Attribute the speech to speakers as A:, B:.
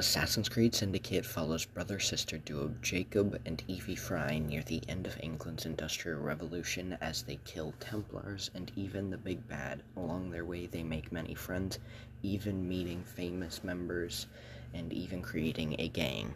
A: Assassin's Creed Syndicate follows brother-sister duo Jacob and Evie Fry near the end of England's Industrial Revolution as they kill Templars and even the Big Bad. Along their way they make many friends, even meeting famous members and even creating a gang.